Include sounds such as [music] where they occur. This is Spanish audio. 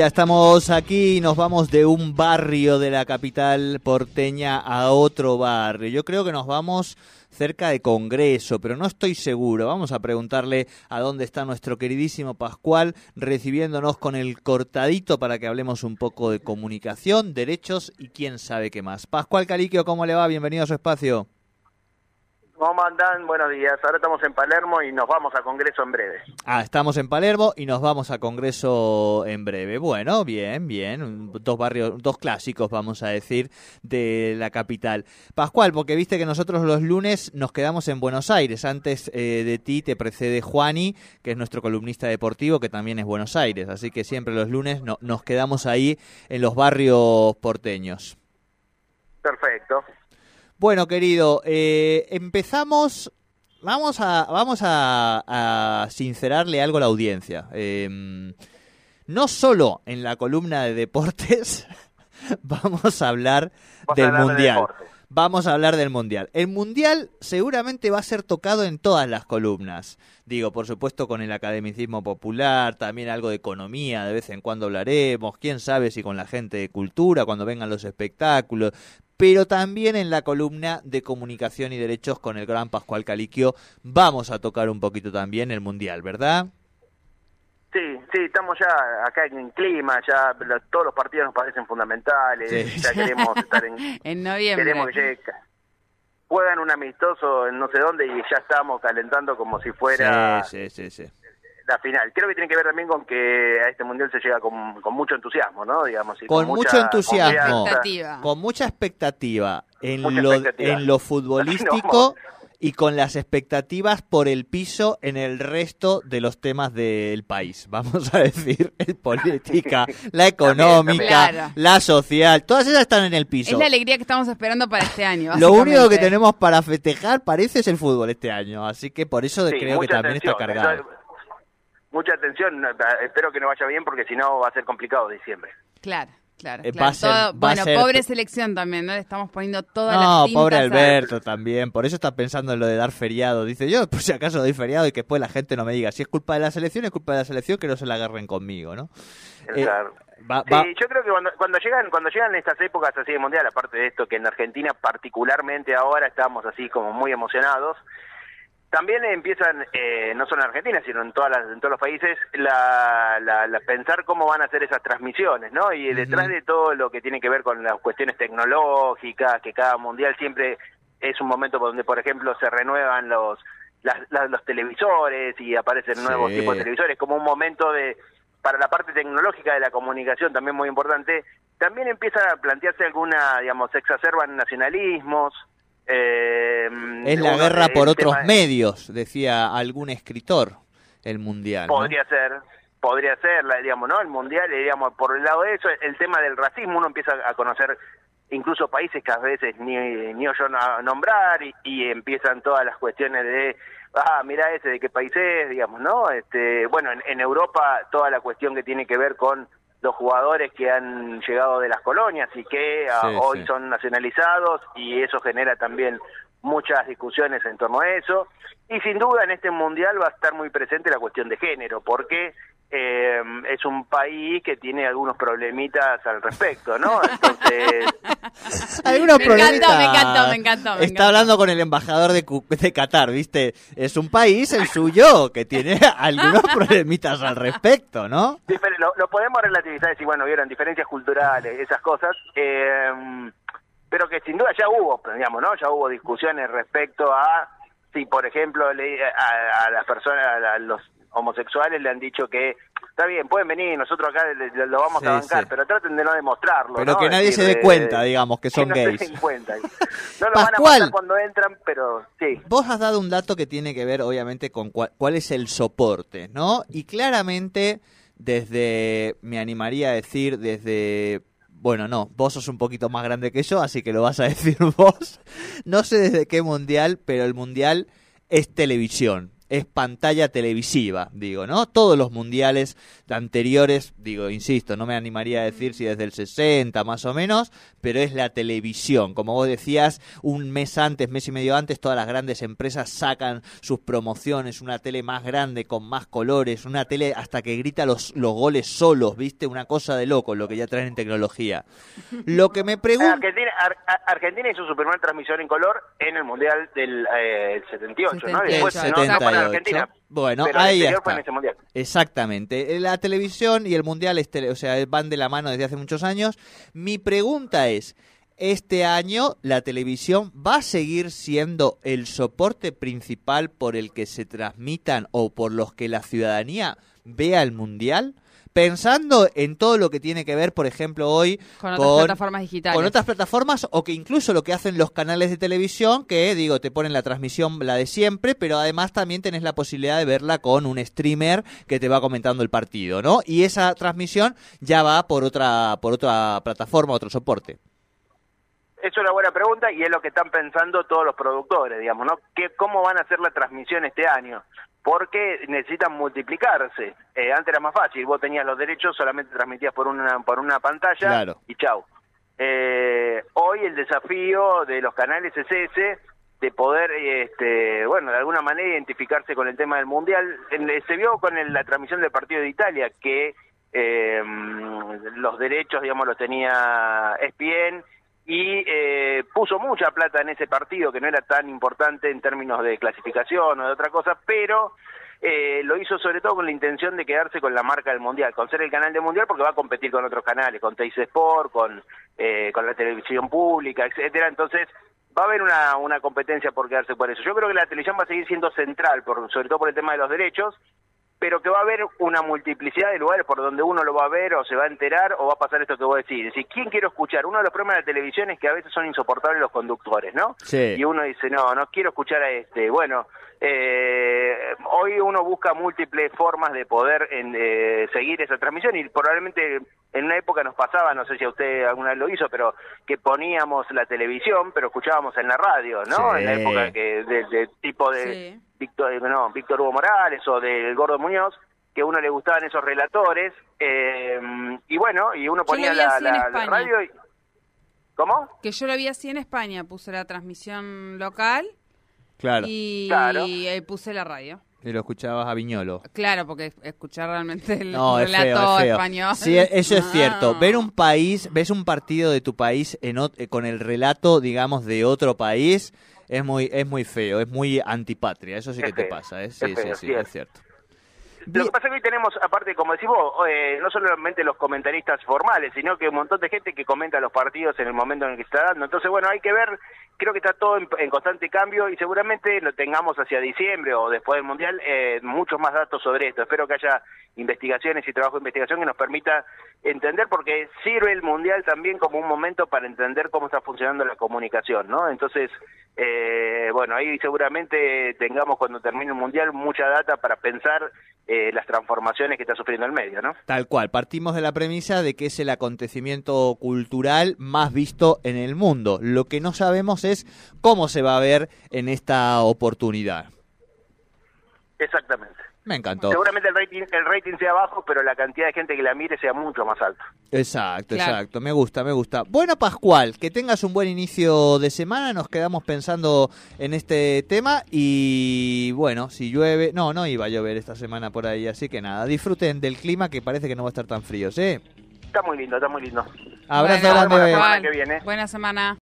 Ya estamos aquí y nos vamos de un barrio de la capital porteña a otro barrio. Yo creo que nos vamos cerca de Congreso, pero no estoy seguro. Vamos a preguntarle a dónde está nuestro queridísimo Pascual recibiéndonos con el cortadito para que hablemos un poco de comunicación, derechos y quién sabe qué más. Pascual Caliquio, ¿cómo le va? Bienvenido a su espacio. ¿Cómo andan? Buenos días. Ahora estamos en Palermo y nos vamos a Congreso en breve. Ah, estamos en Palermo y nos vamos a Congreso en breve. Bueno, bien, bien. Dos barrios, dos clásicos, vamos a decir, de la capital. Pascual, porque viste que nosotros los lunes nos quedamos en Buenos Aires. Antes eh, de ti te precede Juani, que es nuestro columnista deportivo, que también es Buenos Aires. Así que siempre los lunes no, nos quedamos ahí en los barrios porteños. Perfecto. Bueno, querido, eh, empezamos. Vamos a, vamos a, sincerarle algo a la audiencia. Em, no solo en la columna de deportes [laughs] vamos a hablar del mundial. vamos a hablar del mundial. El mundial seguramente va a ser tocado en todas las columnas. Digo, por supuesto, con el academicismo popular, también algo de economía, de vez en cuando hablaremos. Quién sabe si con la gente de cultura, cuando vengan los espectáculos pero también en la columna de comunicación y derechos con el gran Pascual Caliquio vamos a tocar un poquito también el Mundial, ¿verdad? Sí, sí, estamos ya acá en clima, ya todos los partidos nos parecen fundamentales, ya queremos [laughs] estar en, en noviembre. Queremos que llegue, juegan un amistoso en no sé dónde y ya estamos calentando como si fuera sí, sí, sí, la final. Creo que tiene que ver también con que a este mundial se llega con, mucho entusiasmo, ¿no? Digamos, con, mucho entusiasmo, con mucha expectativa en, lo, en lo futbolístico. [laughs] y con las expectativas por el piso en el resto de los temas del país. Vamos a decir, [laughs] el política, la económica, la social, todas esas están en el piso. Es la alegría que estamos esperando para este año. Lo único que tenemos para festejar parece es el fútbol este año, así que por eso creo que también está cargado mucha atención, espero que no vaya bien porque si no va a ser complicado diciembre. Claro. Claro, eh, bueno, pobre selección también, ¿no? Le estamos poniendo todas no, las No, pobre Alberto también, por eso está pensando en lo de dar feriado. Dice, yo pues si acaso doy feriado y que después la gente no me diga, si es culpa de la selección, es culpa de la selección, que no se la agarren conmigo, ¿no? Eh, claro. sí, yo creo que cuando, cuando llegan cuando llegan estas épocas así de mundial, aparte de esto que en Argentina particularmente ahora estamos así como muy emocionados, también empiezan, eh, no solo en Argentina, sino en, todas las, en todos los países, la, la, pensar cómo van a ser esas transmisiones, ¿no? Y detrás de todo lo que tiene que ver con las cuestiones tecnológicas, que cada mundial siempre es un momento donde, por ejemplo, se renuevan los, los televisores y aparecen nuevos tipos de televisores, como un momento de, para la parte tecnológica de la comunicación también muy importante, también empiezan a plantearse alguna, digamos, se exacerban nacionalismos, eh, es la guerra por otros medios, decía algún escritor, el mundial. Podría ser, podría ser, digamos, ¿no? El mundial, digamos, por el lado de eso, el tema del racismo, uno empieza a conocer incluso países que a veces ni, ni yo a nombrar y, empiezan todas las cuestiones de ah mira ese de qué país es digamos no este bueno en, en Europa toda la cuestión que tiene que ver con los jugadores que han llegado de las colonias y que ah, hoy son nacionalizados y eso genera también muchas discusiones en torno a eso. Y sin duda en este mundial va a estar muy presente la cuestión de género, porque eh, es un país que tiene algunos problemitas al respecto, ¿no? Entonces... [laughs] algunos me problemitas... Encantó, me encantó, me encantó. Está hablando con el embajador de, de Qatar, ¿viste? Es un país, el suyo, que tiene [laughs] algunos [laughs] problemitas al respecto, ¿no? lo, podemos relativizar y decir, bueno, vieron diferencias culturales, esas cosas. Eh, pero que sin duda ya hubo, digamos, ¿no? Ya hubo discusiones respecto a si, por ejemplo, le, a, las personas, a los homosexuales le han dicho que está bien, pueden venir, nosotros acá lo vamos a bancar, pero traten de no demostrarlo. Pero que nadie se dé cuenta, digamos, que son gays. Se cuenta. [laughs] No lo van a cuando entran, pero sí. Vos has dado un dato que tiene que ver, obviamente, con cuál, cuál es el soporte, ¿no? Y claramente, desde, me animaría a decir, desde bueno, no, vos sos un poquito más grande que yo, así que lo vas a [laughs] decir vos. No sé desde qué mundial, pero el mundial es televisión. Es pantalla televisiva, digo, ¿no? Todos los mundiales anteriores, digo, insisto, no me animaría a decir si desde el 60 más o menos, pero es la televisión. Como vos decías, un mes antes, mes y medio antes, todas las grandes empresas sacan sus promociones, una tele más grande, con más colores, una tele hasta que grita los, los goles solos, ¿viste? Una cosa de loco lo que ya traen en tecnología. Lo que me pregunto... [laughs] Argentina, Argentina hizo su primera transmisión en color en el Mundial del 78, eh, ¿no? Después, 78. Bueno, ahí está. Exactamente. La televisión y el mundial, o sea, van de la mano desde hace muchos años. Mi pregunta es, este año la televisión va a seguir siendo el soporte principal por el que se transmitan o por los que la ciudadanía vea el mundial? Pensando en todo lo que tiene que ver, por ejemplo, hoy con otras plataformas digitales. Con otras plataformas o que incluso lo que hacen los canales de televisión, que digo, te ponen la transmisión, la de siempre, pero además también tenés la posibilidad de verla con un streamer que te va comentando el partido, ¿no? Y esa transmisión ya va por otra, por otra plataforma, otro soporte. Eso es una buena pregunta y es lo que están pensando todos los productores, digamos, ¿no? ¿Qué, ¿Cómo van a hacer la transmisión este año? Porque necesitan multiplicarse. Eh, antes era más fácil, vos tenías los derechos, solamente transmitías por una, por una pantalla y chau. Eh, hoy el desafío de los canales es ese, de poder, este, bueno, de alguna manera identificarse con el tema del Mundial. Se vio con la transmisión del partido de Italia que eh, los derechos, digamos, los tenía ESPN y eh, puso mucha plata en ese partido que no era tan importante en términos de clasificación o de otra cosa, pero eh, lo hizo sobre todo con la intención de quedarse con la marca del Mundial, con ser el canal del Mundial porque va a competir con otros canales, con Teis Sport, con, eh, con la televisión pública, etcétera Entonces va a haber una, una competencia por quedarse por eso. Yo creo que la televisión va a seguir siendo central, por, sobre todo por el tema de los derechos, pero que va a haber una multiplicidad de lugares por donde uno lo va a ver o se va a enterar o va a pasar esto que vos decís. Es decir, ¿quién quiero escuchar? Uno de los problemas de la televisión es que a veces son insoportables los conductores, ¿no? Sí. Y uno dice, no, no quiero escuchar a este. Bueno, eh, hoy uno busca múltiples formas de poder eh, seguir esa transmisión y probablemente en una época nos pasaba, no sé si a usted alguna vez lo hizo, pero que poníamos la televisión, pero escuchábamos en la radio, ¿no? En la época que de, tipo de... Víctor, eh, no, Víctor Hugo Morales o del Gordo Muñoz, que a uno le gustaban esos relatores, eh, y bueno, y uno ponía la, radio y... ¿Cómo? Que yo lo vi así en España, puse la transmisión local claro. y, puse la radio. Y lo escuchabas a Viñolo. Claro, porque escuchar realmente el relato español. Sí, eso es [laughs] cierto. Ver un país, ves un partido de tu país en, con el relato, digamos, de otro país, es muy, es muy feo, es muy antipatria, eso sí que te pasa, ¿eh? sí, sí, sí, es cierto. Lo que pasa es que hoy tenemos, aparte, como decís vos, eh, no solamente los comentaristas formales, sino que un montón de gente que comenta los partidos en el momento en el que está dando. Entonces, bueno, hay que ver, creo que está todo en, constante cambio y seguramente lo tengamos hacia diciembre o después del Mundial eh, muchos más datos sobre esto. Espero que haya investigaciones y trabajo de investigación que nos permita entender, porque sirve el Mundial también como un momento para entender cómo está funcionando la comunicación, ¿no? Entonces, eh, bueno, ahí seguramente tengamos cuando termine el Mundial mucha data para pensar eh, las transformaciones que está sufriendo el medio, ¿no? Tal cual, partimos de la premisa de que es el acontecimiento cultural más visto en el mundo. Lo que no sabemos es cómo se va a ver en esta oportunidad. Exactamente. Me encantó. Seguramente el rating, el rating sea bajo, pero la cantidad de gente que la mire sea mucho más alta. Exacto, exacto. Me gusta, me gusta. Bueno, Pascual, que tengas un buen inicio de semana. Nos quedamos pensando en este tema. Y bueno, si llueve. No, no iba a llover esta semana por ahí. Así que nada, disfruten del clima que parece que no va a estar tan frío, ¿sí? Está muy lindo, está muy lindo. Abrazo grande. Buena semana.